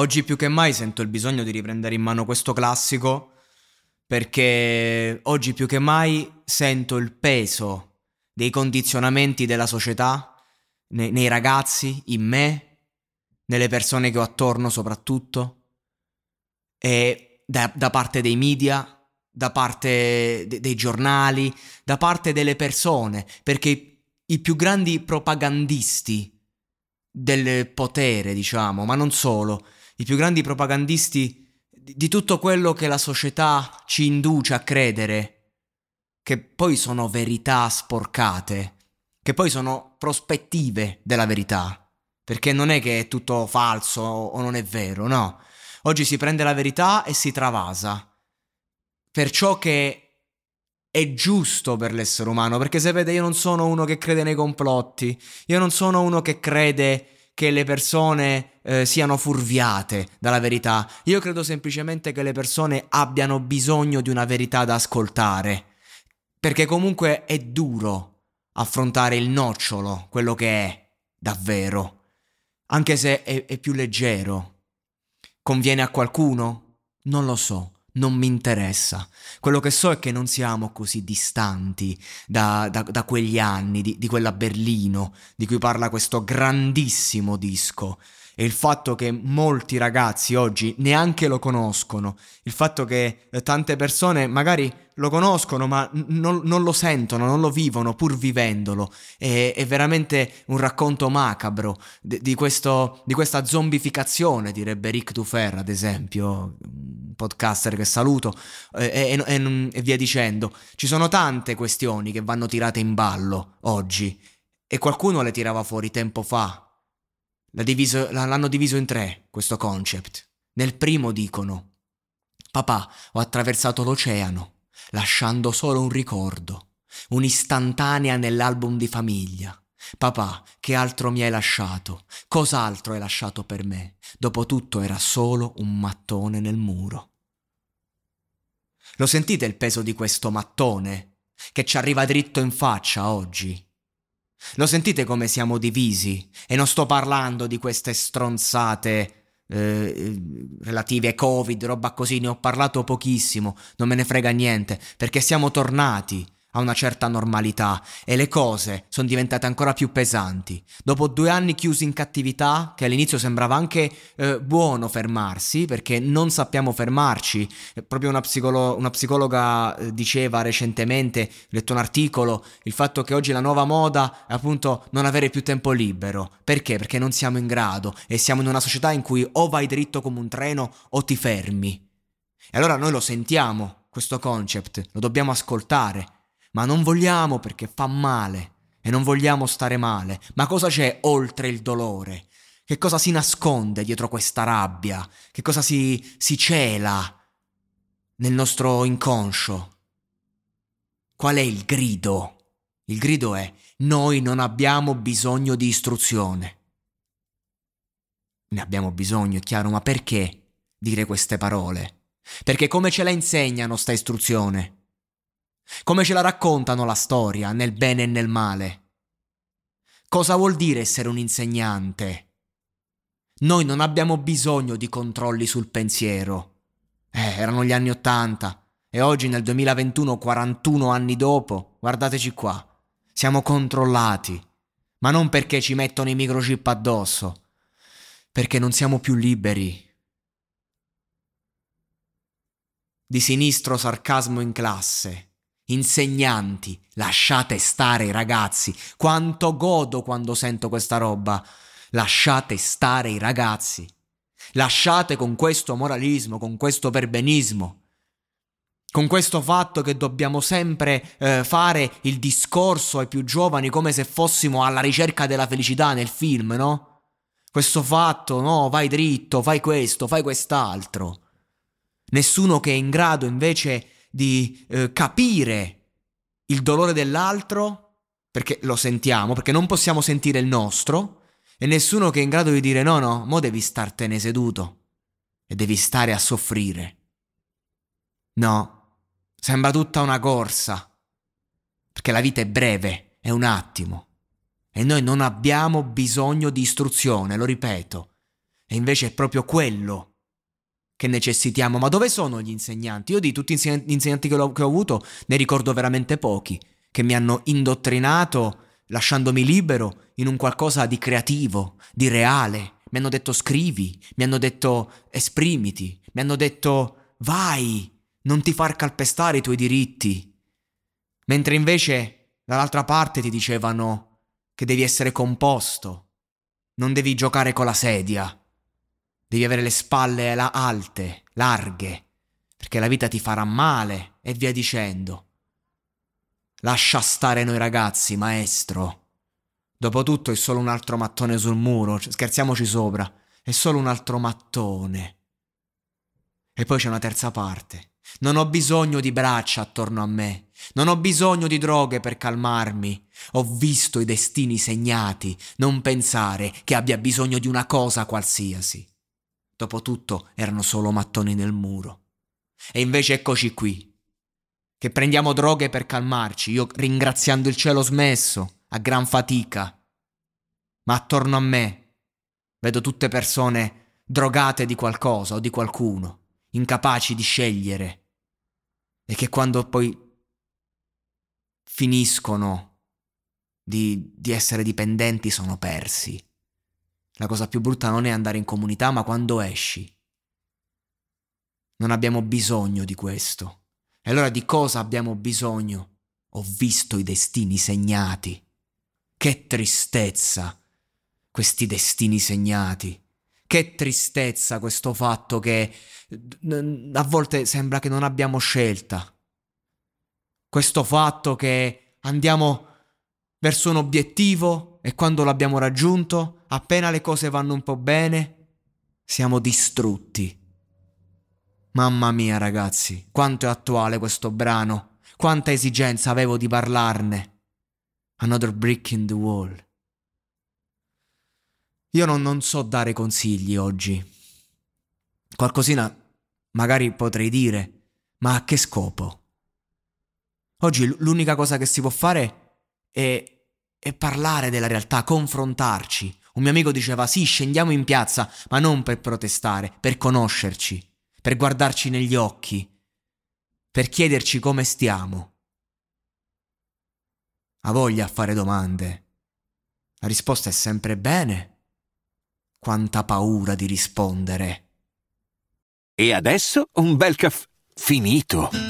Oggi più che mai sento il bisogno di riprendere in mano questo classico perché oggi più che mai sento il peso dei condizionamenti della società nei, nei ragazzi, in me, nelle persone che ho attorno soprattutto e da, da parte dei media, da parte de- dei giornali, da parte delle persone, perché i più grandi propagandisti del potere, diciamo, ma non solo, i più grandi propagandisti di, tutto quello che la società ci induce a credere, che poi sono verità sporcate, che poi sono prospettive della verità, perché non è che è tutto falso o non è vero, no. Oggi si prende la verità e si travasa per ciò che è giusto per l'essere umano, perché se vede io non sono uno che crede nei complotti, io non sono uno che crede che le persone eh, siano furviate dalla verità, io credo semplicemente che le persone abbiano bisogno di una verità da ascoltare, perché comunque è duro affrontare il nocciolo, quello che è davvero, anche se è, è più leggero. Conviene a qualcuno? Non lo so non mi interessa. Quello che so è che non siamo così distanti da, da, da quegli anni, di, di, quella Berlino di cui parla questo grandissimo disco. E il fatto che molti ragazzi oggi neanche lo conoscono, il fatto che eh, tante persone magari lo conoscono ma non, non, lo sentono, non lo vivono pur vivendolo, è, è veramente un racconto macabro di, di, questo, di questa zombificazione, direbbe Rick Dufer ad esempio, un podcaster che saluto, e, e, e, e via dicendo. Ci sono tante questioni che vanno tirate in ballo oggi. E qualcuno le tirava fuori tempo fa diviso, l'hanno diviso in tre, questo concept. Nel primo dicono, papà, ho attraversato l'oceano, lasciando solo un ricordo, un'istantanea nell'album di famiglia. Papà, che altro mi hai lasciato? Cos'altro hai lasciato per me? Dopotutto era solo un mattone nel muro. Lo sentite il peso di questo mattone? Che ci arriva dritto in faccia oggi? Lo sentite come siamo divisi? E non sto parlando di queste stronzate eh, relative ai Covid, roba così, ne ho parlato pochissimo, non me ne frega niente, perché siamo tornati a una certa normalità e le cose sono diventate ancora più pesanti. Dopo due anni chiusi in cattività, che all'inizio sembrava anche eh, buono fermarsi, perché non sappiamo fermarci, eh, proprio una, psicolo- una psicologa eh, diceva recentemente, ho letto un articolo, il fatto che oggi la nuova moda è appunto non avere più tempo libero. Perché? Perché non siamo in grado e siamo in una società in cui o vai dritto come un treno o ti fermi. E allora noi lo sentiamo, questo concept, lo dobbiamo ascoltare ma non vogliamo perché fa male e non vogliamo stare male. Ma cosa c'è oltre il dolore? Che cosa si nasconde dietro questa rabbia? Che cosa si, si cela nel nostro inconscio? Qual è il grido? Il grido è noi non abbiamo bisogno di istruzione. Ne abbiamo bisogno, è chiaro, ma perché dire queste parole? Perché come ce la insegnano sta istruzione? Come ce la raccontano la storia, nel bene e nel male? Cosa vuol dire essere un insegnante? Noi non abbiamo bisogno di controlli sul pensiero. Eh, erano gli anni Ottanta e oggi nel 2021, 41 anni dopo, guardateci qua, siamo controllati, ma non perché ci mettono i microchip addosso, perché non siamo più liberi. Di sinistro sarcasmo in classe. Insegnanti, lasciate stare i ragazzi. Quanto godo quando sento questa roba. Lasciate stare i ragazzi. Lasciate con questo moralismo, con questo perbenismo. Con questo fatto che dobbiamo sempre eh, fare il discorso ai più giovani come se fossimo alla ricerca della felicità nel film, no? Questo fatto, no, vai dritto, fai questo, fai quest'altro. Nessuno che è in grado invece di eh, capire il dolore dell'altro, perché lo sentiamo, perché non possiamo sentire il nostro, e nessuno che è in grado di dire no, no, mo devi startene seduto e devi stare a soffrire. No, sembra tutta una corsa, perché la vita è breve, è un attimo, e noi non abbiamo bisogno di istruzione, lo ripeto, e invece è proprio quello che necessitiamo. Ma dove sono gli insegnanti? Io di tutti gli insegnanti che ho, che ho avuto ne ricordo veramente pochi, che mi hanno indottrinato lasciandomi libero in un qualcosa di creativo, di reale. Mi hanno detto scrivi, mi hanno detto esprimiti, mi hanno detto vai, non ti far calpestare i tuoi diritti. Mentre invece dall'altra parte ti dicevano che devi essere composto, non devi giocare con la sedia. Devi avere le spalle alte, larghe, perché la vita ti farà male e via dicendo. Lascia stare noi ragazzi, maestro. Dopotutto è solo un altro mattone sul muro, scherziamoci sopra, è solo un altro mattone. E poi c'è una terza parte. Non ho bisogno di braccia attorno a me, non ho bisogno di droghe per calmarmi. Ho visto i destini segnati, non pensare che abbia bisogno di una cosa qualsiasi. Dopotutto erano solo mattoni nel muro. E invece eccoci qui, che prendiamo droghe per calmarci, io ringraziando il cielo smesso, a gran fatica. Ma attorno a me vedo tutte persone drogate di qualcosa o di qualcuno, incapaci di scegliere, e che quando poi finiscono di, di essere dipendenti sono persi. La cosa più brutta non è andare in comunità, ma quando esci. Non abbiamo bisogno di questo. E allora di cosa abbiamo bisogno? Ho visto i destini segnati. Che tristezza questi destini segnati. Che tristezza questo fatto che a volte sembra che non abbiamo scelta. Questo fatto che andiamo verso un obiettivo e quando l'abbiamo raggiunto, appena le cose vanno un po' bene, siamo distrutti. Mamma mia ragazzi, quanto è attuale questo brano, quanta esigenza avevo di parlarne. Another brick in the wall. Io non, non so dare consigli oggi. Qualcosina magari potrei dire, ma a che scopo? Oggi l'unica cosa che si può fare è e parlare della realtà, confrontarci. Un mio amico diceva sì, scendiamo in piazza, ma non per protestare, per conoscerci, per guardarci negli occhi, per chiederci come stiamo. Ha voglia a fare domande. La risposta è sempre bene. Quanta paura di rispondere. E adesso un bel caffè finito.